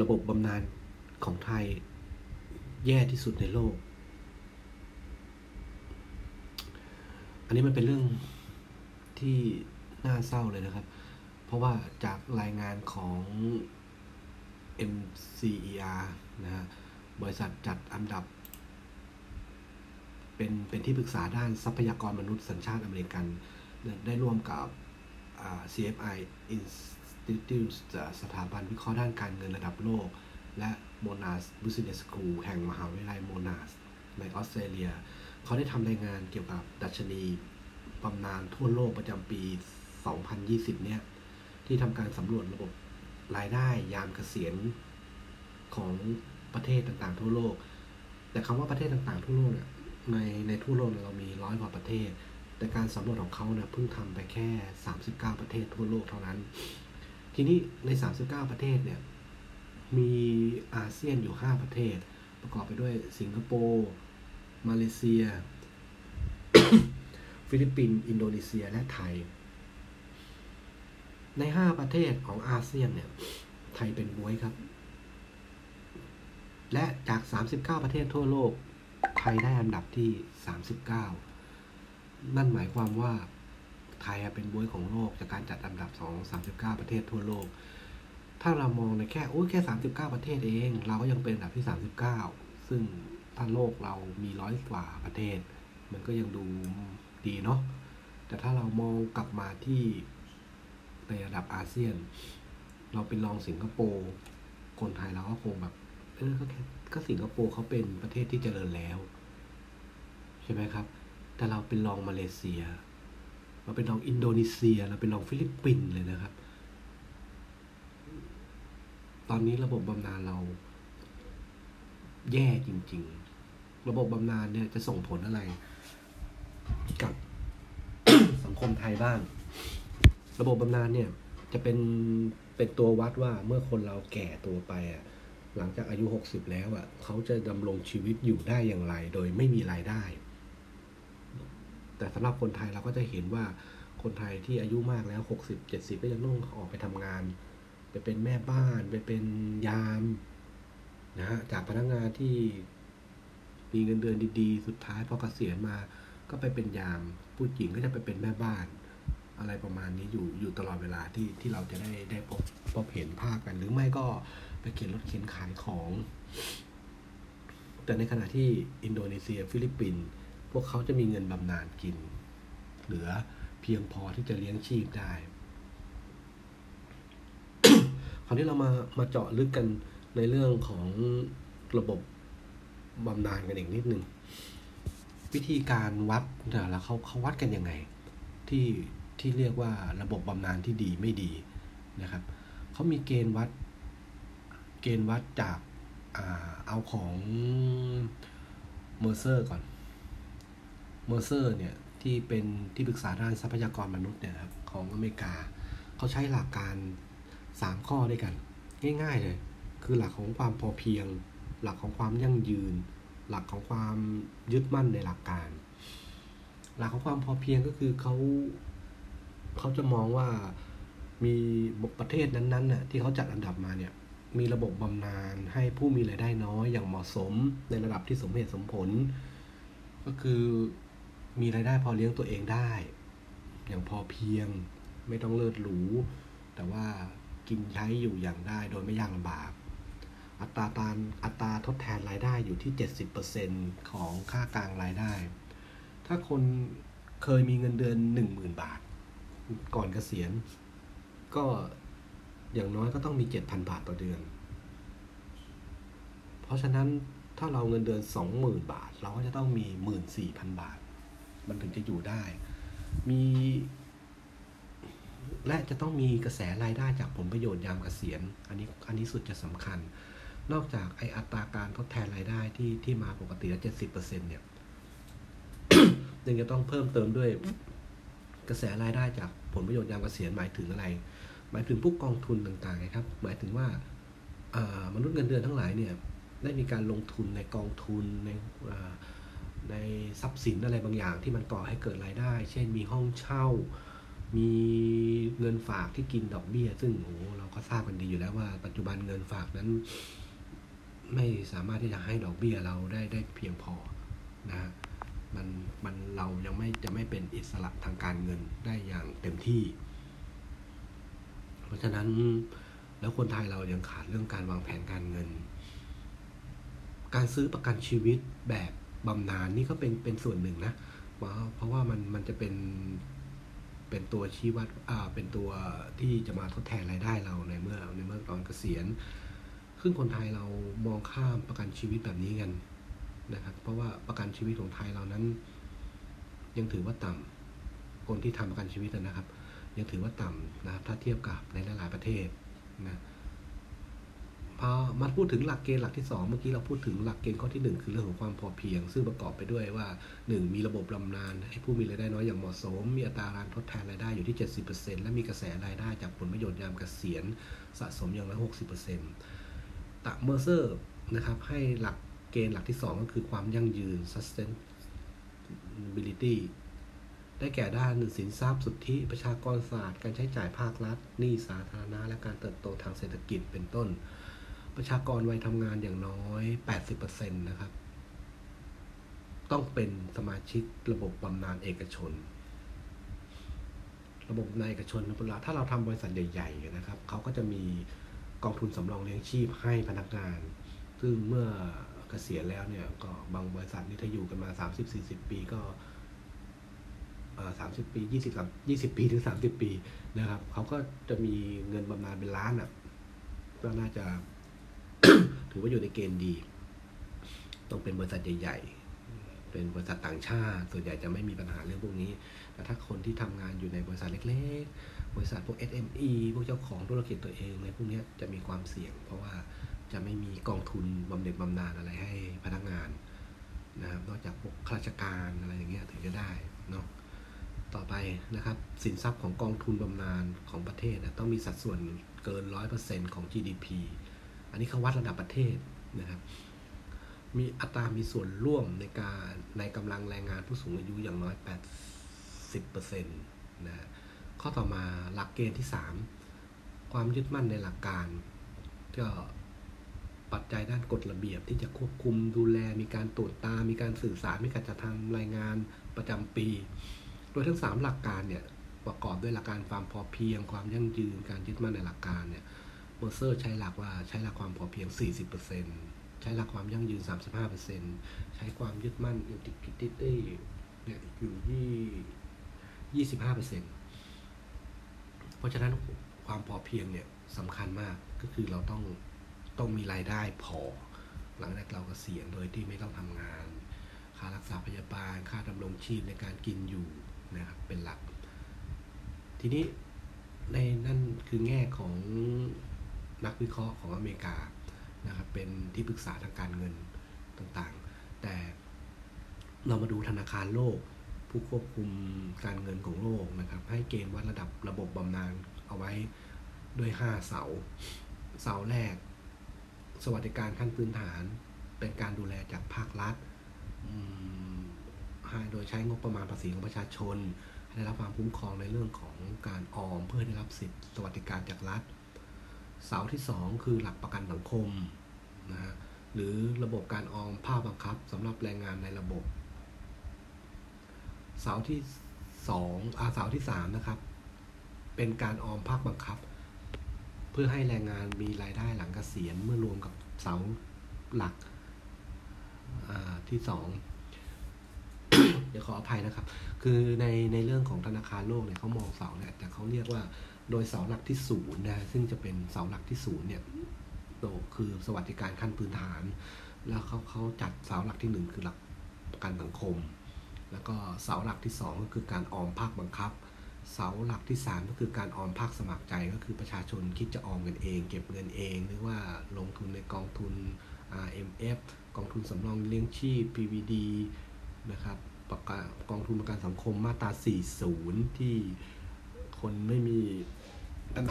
ระบบบำนาญของไทยแย่ที่สุดในโลก อันนี้มันเป็นเรื่องที่น่าเศร้าเลยนะครับ เพราะว่าจากรายงานของ MCER นะฮะ บริษัทจัดอันดับ เป็นเป็นที่ปรึกษาด้านทรัพยากรมนุษย์สัญชาติอเมริกัน ได้ร่วมกับ CFI Institute สถาบันวิเคราะห์ด้านการเงินระดับโลก และ Monash Business School แห่งมหาวิทยาลัยโมนาสในออสเตรเลีย เขาได้ทำรายงานเกี่ยวกับดัชนีบำนาญทั่วโลกประจำปี 2020 เนี่ย ที่ทำการสำรวจระบบรายได้ยามเกษียณของประเทศต่างๆ ทั่วโลก แต่คำว่าประเทศต่างๆ ทั่วโลกเนี่ย ในในทั่วโลกเรามีร้อยกว่าประเทศ แต่การสำรวจของเขาเนี่ยเพิ่งทำไปแค่ 39 ประเทศทั่วโลกเท่านั้น ทีนี้ใน 39 ประเทศเนี่ย มีอาเซียนอยู่ 5 ประเทศ ประกอบไปด้วยสิงคโปร์ มาเลเซีย ฟิลิปปินส์ อินโดนีเซีย และไทย ใน 5 ประเทศของอาเซียนเนี่ย ไทยเป็นบ๊วยครับ และจาก 39 ประเทศทั่วโลก ไทยได้อันดับที่ 39 นั่นหมายความว่า ไทยเป็นบวยของโลกจากการจัดอันดับของ39 ประเทศทั่วโลก ถ้าเรามองในแค่โอ้ยแค่ 39 ประเทศเอง เราก็ยังเป็นอันดับที่ 39 ซึ่งถ้าโลกเรามีร้อยกว่าประเทศ มันก็ยังดูดีเนาะแต่ถ้าเรามองกลับมาที่ในระดับอาเซียน เราเป็นรองสิงคโปร์คนไทยเราก็คงแบบเออก็แค่ก็สิงคโปร์เขาเป็นประเทศที่เจริญแล้ว ใช่ไหมครับ แต่เราเป็นรองมาเลเซีย เราเป็นรองอินโดนีเซีย เราเป็นรองฟิลิปปินส์เลยนะครับ ตอนนี้ระบบบำนาญเราแย่จริง ๆ ระบบบำนาญเนี่ยจะส่งผลอะไร กับสังคมไทยบ้าง ระบบบำนาญเนี่ยจะเป็นเป็นตัววัดว่าเมื่อคนเราแก่ตัวไปอะหลังจากอายุ 60 แล้วอะเขาจะดำรงชีวิตอยู่ได้อย่างไร โดยไม่มีรายได้ แต่สำหรับคนไทยเราก็จะเห็นว่าคนไทยที่อายุมากแล้ว 60 70 ก็ยังต้องออกไปทำงาน ไปเป็นแม่บ้าน ไปเป็นยามนะฮะจากพนักงานที่มีเงินเดือนดีๆ สุดท้ายพอเกษียณมาก็ไปเป็นยาม ผู้หญิงก็จะไปเป็นแม่บ้าน อะไรประมาณนี้อยู่อยู่ตลอดเวลาที่ที่เราจะได้ได้พบพบเห็นภาพกัน หรือไม่ก็ไปเข็นรถเข็นขายของ แต่ในขณะที่อินโดนีเซีย ฟิลิปปินส์ พวกเขาจะมีเงินบำนาญกิน เหลือเพียงพอที่จะเลี้ยงชีพได้ คราวนี้เรามามาเจาะลึกกันในเรื่องของระบบบำนาญกันอีกนิดนึงวิธีการวัดเนี่ยแล้วเขาเขาวัดกันยังไง ที่ที่เรียกว่าระบบบำนาญที่ดีไม่ดีนะครับเขามีเกณฑ์วัด เกณฑ์วัดจากอาเอาของ Mercer ก่อน Mercer เนี่ยที่เป็นที่ปรึกษาด้านทรัพยากรมนุษย์เนี่ยครับของอเมริกา เขาใช้หลักการ 3 ข้อด้วยกัน ง่ายๆเลย คือหลักของความพอเพียง หลักของความยั่งยืน หลักของความยึดมั่นในหลักการ หลักของความพอเพียงก็คือเขาเขาจะมองว่ามีประเทศนั้นๆน่ะที่เขาจัดอันดับมาเนี่ยมีระบบบำนาญให้ผู้มีรายได้น้อยอย่างเหมาะสมในระดับที่สมเหตุสมผล ก็คือ มีรายได้พอเลี้ยงตัวเองได้ อย่างพอเพียงไม่ต้องเลิศหรู แต่ว่ากินใช้อยู่อย่างได้โดยไม่ยากลำบาก อัตราตานอัตราทดแทนรายได้อยู่ที่ 70%ของค่ากลางรายได้ ถ้าคนเคยมีเงินเดือน 10,000 บาท ก่อนเกษียณ ก็อย่างน้อยก็ต้องมี 7,000 บาทต่อเดือน เพราะฉะนั้นถ้าเราเงินเดือน 20,000 บาท เราก็จะต้องมี 14,000 บาท มันถึงจะอยู่ได้ มี และจะต้องมีกระแสรายได้จากผลประโยชน์ยามเกษียณ อันนี้อันนี้สุดจะสำคัญ นอกจากไออัตราการทดแทนรายได้ที่ที่มาปกติแล้วเจ็ดสิบเปอร์เซ็นเนี่ยยังจะต้องเพิ่มเติมด้วยกระแสรายได้จากผลประโยชน์ยามเกษียณหมายถึงอะไร หมายถึงพวกกองทุนต่างๆครับ หมายถึงว่ามนุษย์เงินเดือนทั้งหลายเนี่ยได้มีการลงทุนในกองทุนใน ในทรัพย์สินอะไรบางอย่างที่มันก่อให้เกิดรายได้ เช่นมีห้องเช่า มีเงินฝากที่กินดอกเบี้ย ซึ่งโอ้เราก็ทราบกันดีอยู่แล้วว่า ปัจจุบันเงินฝากนั้น ไม่สามารถที่จะให้ดอกเบี้ยเราได้ได้เพียงพอนะมันมันเรายังไม่จะไม่เป็นอิสระทางการเงินได้อย่างเต็มที่ เพราะฉะนั้นแล้วคนไทยเรายังขาดเรื่องการวางแผนการเงิน การซื้อประกันชีวิตแบบ บำนาญนี่ก็เป็นเป็นส่วนหนึ่งนะเพราะว่ามันมันจะเป็นเป็นตัวชี้วัดอ่าเป็นตัวที่จะมาทดแทนรายได้เราในเมื่อในเมื่อตอนเกษียณซึ่งคนไทยเรามองข้ามประกันชีวิตแบบนี้กันนะครับ เพราะว่าประกันชีวิตของไทยเรานั้น ยังถือว่าต่ำคนที่ทำประกันชีวิตนะครับ ยังถือว่าต่ำนะครับ ถ้าเทียบกับในหลายๆประเทศนะ มาพูดถึงหลักเกณฑ์หลักที่ 2 เมื่อกี้เราพูดถึงหลักเกณฑ์ข้อที่ 1 คือเรื่องของความพอเพียง ซึ่งประกอบไปด้วยว่า 1 มีระบบบำนาญให้ผู้มีรายได้น้อยอย่างเหมาะสม มีอัตราการทดแทนรายได้อยู่ที่ 70%และมีกระแสรายได้จากผลประโยชน์ยามเกษียณสะสมอย่างน้อย60%ตะเมอร์เซอร์นะครับให้หลักเกณฑ์หลักที่ 2 ก็คือความยั่งยืน sustainability ได้แก่ด้านสินทรัพย์สุทธิประชากรศาสตร์ การใช้จ่ายภาครัฐหนี้สาธารณะและการเติบโตทางเศรษฐกิจเป็นต้น ประชากรวัยทำงานอย่างน้อย 80%นะครับ ต้องเป็นสมาชิกระบบบำนาญเอกชน ระบบในเอกชนถ้าเราทำบริษัทใหญ่ๆนะครับเขาก็จะมีกองทุนสำรองเลี้ยงชีพให้พนักงาน ซึ่งเมื่อเกษียณแล้วเนี่ยก็บางบริษัทนี่ถ้าอยู่กันมา 30-40 ปีก็สามสิบปียี่สิบยี่สิบปีถึงสามสิบปีนะครับเขาก็จะมีเงินบำนาญเป็นล้านอะก็น่าจะ ถือว่าอยู่ในเกณฑ์ดี ต้องเป็นบริษัทใหญ่ ๆ เป็นบริษัทต่างชาติ ส่วนใหญ่จะไม่มีปัญหาเรื่องพวกนี้ แต่ถ้าคนที่ทำงานอยู่ในบริษัทเล็ก ๆ บริษัทพวก SME พวกเจ้าของธุรกิจตัวเองอะไรพวกนี้จะมีความเสี่ยง เพราะว่าจะไม่มีกองทุนบำเหน็จบำนาญอะไรให้พนักงานนะครับ นอกจากพวกข้าราชการอะไรอย่างเงี้ยถึงจะได้เนาะต่อไปนะครับสินทรัพย์ของกองทุนบำนาญของประเทศนะต้องมีสัดส่วนเกิน 100%ของ GDP อันนี้เขาวัดระดับประเทศนะครับ มีอัตรามีส่วนร่วมในการในกำลังแรงงานผู้สูงอายุอย่างน้อย 80%นะข้อต่อมาหลักเกณฑ์ที่ 3 ความยึดมั่นในหลักการ ก็ปัจจัยด้านกฎระเบียบที่จะควบคุมดูแลมีการตรวจตา มีการสื่อสาร มีการจัดทำรายงานประจำปี โดยทั้ง 3 หลักการเนี่ยประกอบด้วยหลักการความพอเพียง ความยั่งยืนการยึดมั่นในหลักการเนี่ย เมอร์เซอร์ใช้หลักว่าใช้หลักความพอเพียง 40%ใช้หลักความยั่งยืน 35%ใช้ความยึดมั่น integrity เนี่ยอยู่ที่25%เพราะฉะนั้นความพอเพียงเนี่ยสำคัญมากก็คือเราต้องต้องมีรายได้พอ หลังจากเรากเกษียณโดยที่ไม่ต้องทำงาน ค่ารักษาพยาบาล ค่าดำรงชีพในการกินอยู่นะครับเป็นหลัก ทีนี้ในนั่นคือแง่ของ นักวิเคราะห์ของอเมริกานะครับเป็นที่ปรึกษาทางการเงินต่างๆ แต่เรามาดูธนาคารโลก ผู้ควบคุมการเงินของโลกนะครับ ให้เกณฑ์วัดระดับระบบบำนาญเอาไว้ด้วย 5 เสา เสาแรก สวัสดิการขั้นพื้นฐานเป็นการดูแลจากภาครัฐโดยใช้งบประมาณภาษีของประชาชนได้รับความคุ้มครองในเรื่องของการออมเพื่อได้รับสิทธิสวัสดิการจากรัฐ เสาที่ 2 คือหลักประกันสังคมนะฮะหรือระบบการออมภาคบังคับสำหรับแรงงานในระบบ เสาที่2อาเสาที่3นะครับ เป็นการออมภาคบังคับ เพื่อให้แรงงานมีรายได้หลังเกษียณเมื่อรวมกับเสาหลักที่ 2 เดี๋ยวขออภัยนะครับ คือในในเรื่องของธนาคารโลกเนี่ยเขามองเสาเนี่ยแต่เขาเรียกว่า โดยเสาหลักที่ศูนย์นะซึ่งจะเป็นเสาหลักที่ศูนย์เนี่ยโตคือสวัสดิการขั้นพื้นฐาน แล้วเขาเขาจัดเสาหลักที่หนึ่งคือหลักประกันสังคม แล้วก็เสาหลักที่สองก็คือการออมภาคบังคับ เสาหลักที่สามก็คือการออมภาคสมัครใจก็คือประชาชนคิดจะออมเงินเอง เก็บเงินเอง หรือว่าลงทุนในกองทุน RMF กองทุนสำรองเลี้ยงชีพ PVD นะครับกาศกองทุนประกันสังคมมาตรา 40 ที่ คนไม่มี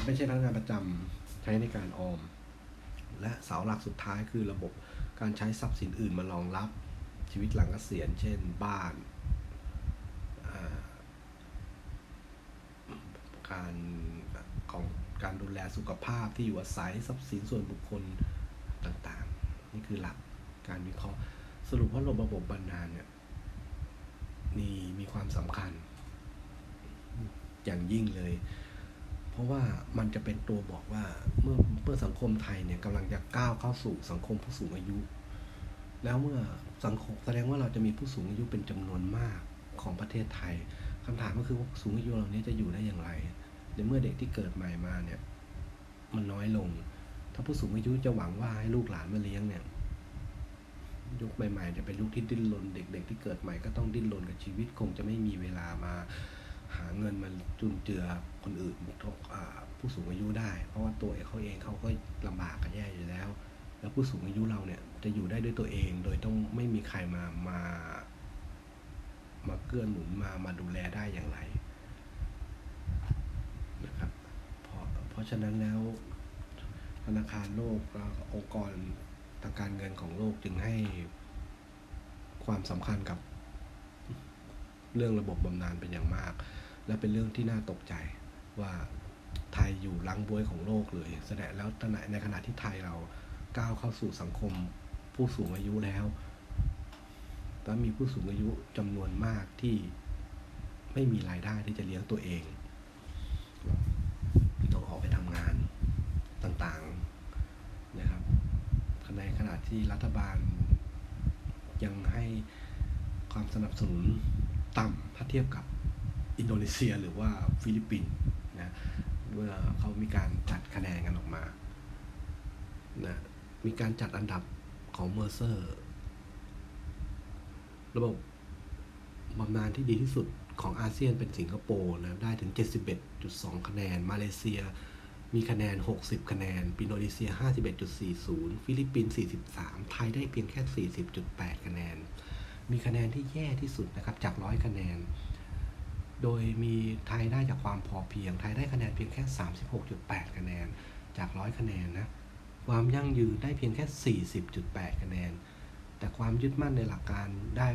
ไม่ใช่พนักงานประจำใช้ในการออม และเสาหลักสุดท้ายคือระบบการใช้ทรัพย์สินอื่นมารองรับชีวิตหลังเกษียณเช่น บ้าน การของการดูแลสุขภาพที่อยู่อาศัยทรัพย์สินส่วนบุคคลต่างๆ นี่คือหลักการวิเคราะห์สรุปว่าระบบบรรณาเนี่ยมีมีความสำคัญ อย่างยิ่งเลย เพราะว่ามันจะเป็นตัวบอกว่าเมื่อเมื่อสังคมไทยเนี่ยกำลังจะก้าวเข้าสู่สังคมผู้สูงอายุ แล้วเมื่อสังคมแสดงว่าเราจะมีผู้สูงอายุเป็นจำนวนมากของประเทศไทยคำถามก็คือว่าผู้สูงอายุเหล่านี้จะอยู่ได้อย่างไรในเมื่อเด็กที่เกิดใหม่มาเนี่ย มันน้อยลง ถ้าผู้สูงอายุจะหวังว่าให้ลูกหลานมาเลี้ยงเนี่ยยุคใหม่ๆจะเป็นยุคที่ดิ้นรนเด็ก ๆ ที่เกิดใหม่ก็ต้องดิ้นรนกับชีวิตคงจะไม่มีเวลามา หาเงินมาจุนเจือคนอื่นทุกผู้สูงอายุได้ เพราะว่าตัวเขาเองเขาก็ลำบากกันแย่อยู่แล้ว แล้วผู้สูงอายุเราเนี่ยจะอยู่ได้ด้วยตัวเอง โดยต้องไม่มีใครมามามาเกื้อหนุนมามาดูแลได้อย่างไรนะครับเพราะเพราะฉะนั้นแล้วธนาคารโลกและองค์กรทางการเงินของโลกจึงให้ความสำคัญกับเรื่องระบบบำนาญเป็นอย่างมาก และเป็นเรื่องที่น่าตกใจว่าไทยอยู่ลังบวยของโลกเลยแสดงแล้วในขณะที่ไทยเราก้าวเข้าสู่สังคมผู้สูงอายุแล้วแล้วมีผู้สูงอายุจำนวนมากที่ไม่มีรายได้ที่จะเลี้ยงตัวเองต้องออกไปทำงานต่างๆนะครับในขณะที่รัฐบาลยังให้ความสนับสนุนต่ำถ้าเทียบกับ อินโดนีเซียหรือว่าฟิลิปปินส์นะเมื่อเขามีการจัดคะแนนกันออกมานะมีการจัดอันดับของ Mercer ระบบบำนาญที่ดีที่สุดของอาเซียนเป็นสิงคโปร์นะได้ถึง 71.2 คะแนน มาเลเซียมีคะแนน 60 คะแนนอินโดนีเซีย 51.40 ฟิลิปปินส์43 ไทยได้เพียงแค่ 40.8 คะแนน มีคะแนนที่แย่ที่สุดนะครับ จาก 100 คะแนน โดยมีไทยได้จากความพอเพียง ไทยได้คะแนนเพียงแค่ 36.8 คะแนนจาก 100 คะแนนนะความยั่งยืนได้เพียงแค่ 40.8 คะแนน แต่ความยึดมั่นในหลักการได้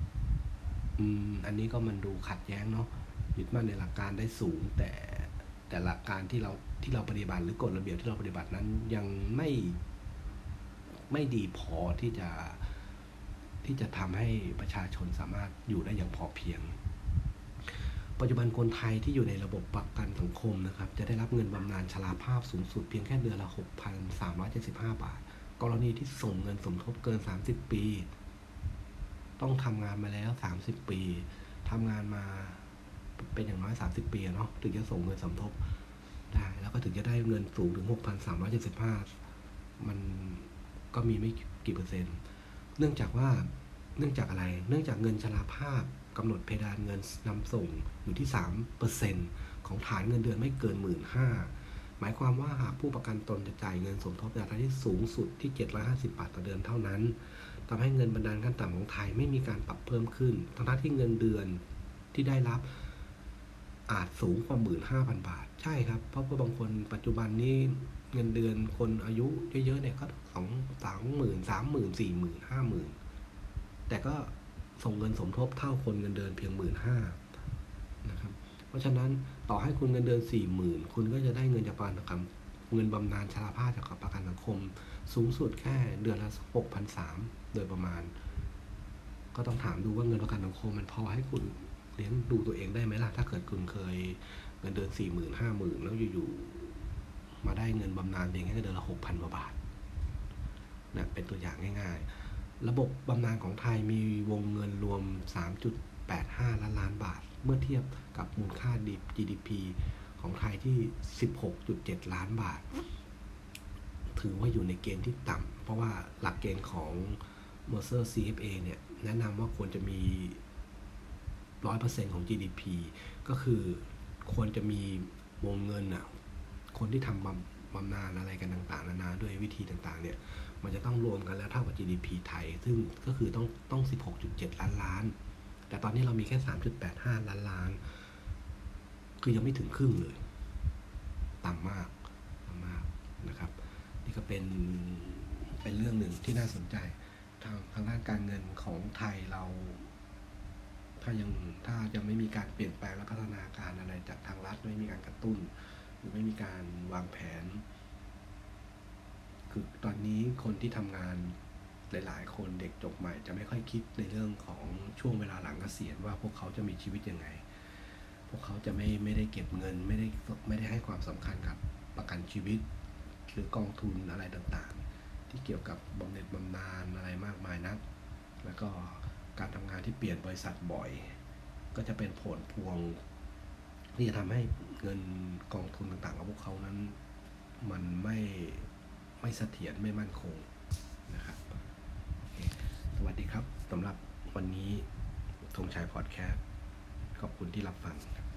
47.3 อืม อันนี้ก็มันดูขัดแย้งเนาะ ยึดมั่นในหลักการได้สูง แต่แต่หลักการที่เราที่เราปฏิบัติหรือกฎระเบียบที่เราปฏิบัตินั้นยังไม่ไม่ดีพอที่จะ ที่จะทำให้ประชาชนสามารถอยู่ได้อย่างพอเพียง ปัจจุบันคนไทยที่อยู่ในระบบประกันสังคมนะครับ จะได้รับเงินบำนาญชราภาพสูงสุดเพียงแค่เดือนละ 6,375 บาท กรณีที่ส่งเงินสมทบเกิน 30 ปี ต้องทำงานมาแล้ว 30 ปีทำงานมาเป็นอย่างน้อย 30 ปีเนาะถึงจะส่งเงินสมทบได้ แล้วก็ถึงจะได้เงินสูงถึง 6,375 มันก็มีไม่กี่เปอร์เซ็นต์ เนื่องจากว่าเนื่องจากอะไร เนื่องจากเงินชราภาพกำหนดเพดานเงินนำส่งอยู่ที่ 3%ของฐานเงินเดือนไม่เกิน 1 5ื่นหมายความว่าหากผู้ประกันตนจะจ่ายเงินสมทบในอัตราที่สูงสุดที่ 750 บาทต่อเดือนเท่านั้นทำให้เงินบรรดาลขั้นต่ำของไทยไม่มีการปรับเพิ่มขึ้น ทั้งที่เงินเดือนที่ได้รับอาจสูงกว่าหมื่นห้าพันบาท ใช่ครับ เพราะว่าบางคนปัจจุบันนี้ เงินเดือนคนอายุเยอะๆเนี่ยก็สองสามหมื่นสามหมื่นสี่หมื่นห้าหมื่นแต่ก็ส่งเงินสมทบเท่าคนเงินเดือนเพียงหมื่นห้านะครับ เพราะฉะนั้นต่อให้คุณเงินเดือนสี่หมื่นคุณก็จะได้เงินจากประกันเงินบำนาญชราภาพจากประกันสังคม สูงสุดแค่เดือนละหกพันสามโดยประมาณ ก็ต้องถามดูว่าเงินประกันสังคมมันพอให้คุณเลี้ยงดูตัวเองได้ไหมล่ะถ้าเกิดคุณเคยเงินเดือนสี่หมื่นห้าหมื่นแล้วอยู่ๆ มาได้เงินบำนาญเพียงแค่เดือนละหกพันกว่าบาทนะเป็นตัวอย่างง่ายๆ ระบบบำนาญของไทยมีวงเงินรวม 3.85 ล้านล้านบาท เมื่อเทียบกับมูลค่า GDP ของไทยที่ 16.7 ล้านบาท ถือว่าอยู่ในเกณฑ์ที่ต่ำ เพราะว่าหลักเกณฑ์ของ Mercer CFA เนี่ยแนะนำว่าควรจะมีร้อยเปอร์เซ็นของ GDP ก็คือควรจะมีวงเงินอะ คนที่ทำบำบำนาญอะไรกันต่างๆ นานาด้วยวิธีต่างๆเนี่ยมันจะต้องรวมกันแล้วเท่ากับ GDP ไทย ซึ่งก็คือต้องต้อง 16.7 ล้านล้าน แต่ตอนนี้เรามีแค่ 3.85 ล้านล้าน คือยังไม่ถึงครึ่งเลย ต่ำมากต่ำมากนะครับ นี่ก็เป็นเป็นเรื่องหนึ่งที่น่าสนใจ ทางทางด้านการเงินของไทยเรา ถ้ายังถ้ายังไม่มีการเปลี่ยนแปลงและพัฒนาการอะไรจากทางรัฐไม่มีการกระตุ้น รือไม่มีการวางแผน คือตอนนี้คนที่ทำงานหลาย ๆ คนเด็กจบใหม่จะไม่ค่อยคิดในเรื่องของช่วงเวลาหลังเกษียณว่าพวกเขาจะมีชีวิตยังไง พวกเขาจะไม่ไม่ได้เก็บเงิน ไม่ได้ไม่ได้ให้ความสำคัญกับประกันชีวิต หรือกองทุนอะไรต่างๆ ที่เกี่ยวกับบำเหน็จบำนาญอะไรมากมายนัก แล้วก็การทำงานที่เปลี่ยนบริษัทบ่อย ก็จะเป็นผลพวงที่จะทำให้ เงินกองทุนต่างๆของพวกเขานั้น มันไม่ไม่เสถียรไม่มั่นคงนะครับสวัสดีครับสำหรับวันนี้ธงชัยพอดแคสต์ขอบคุณที่รับฟังครับ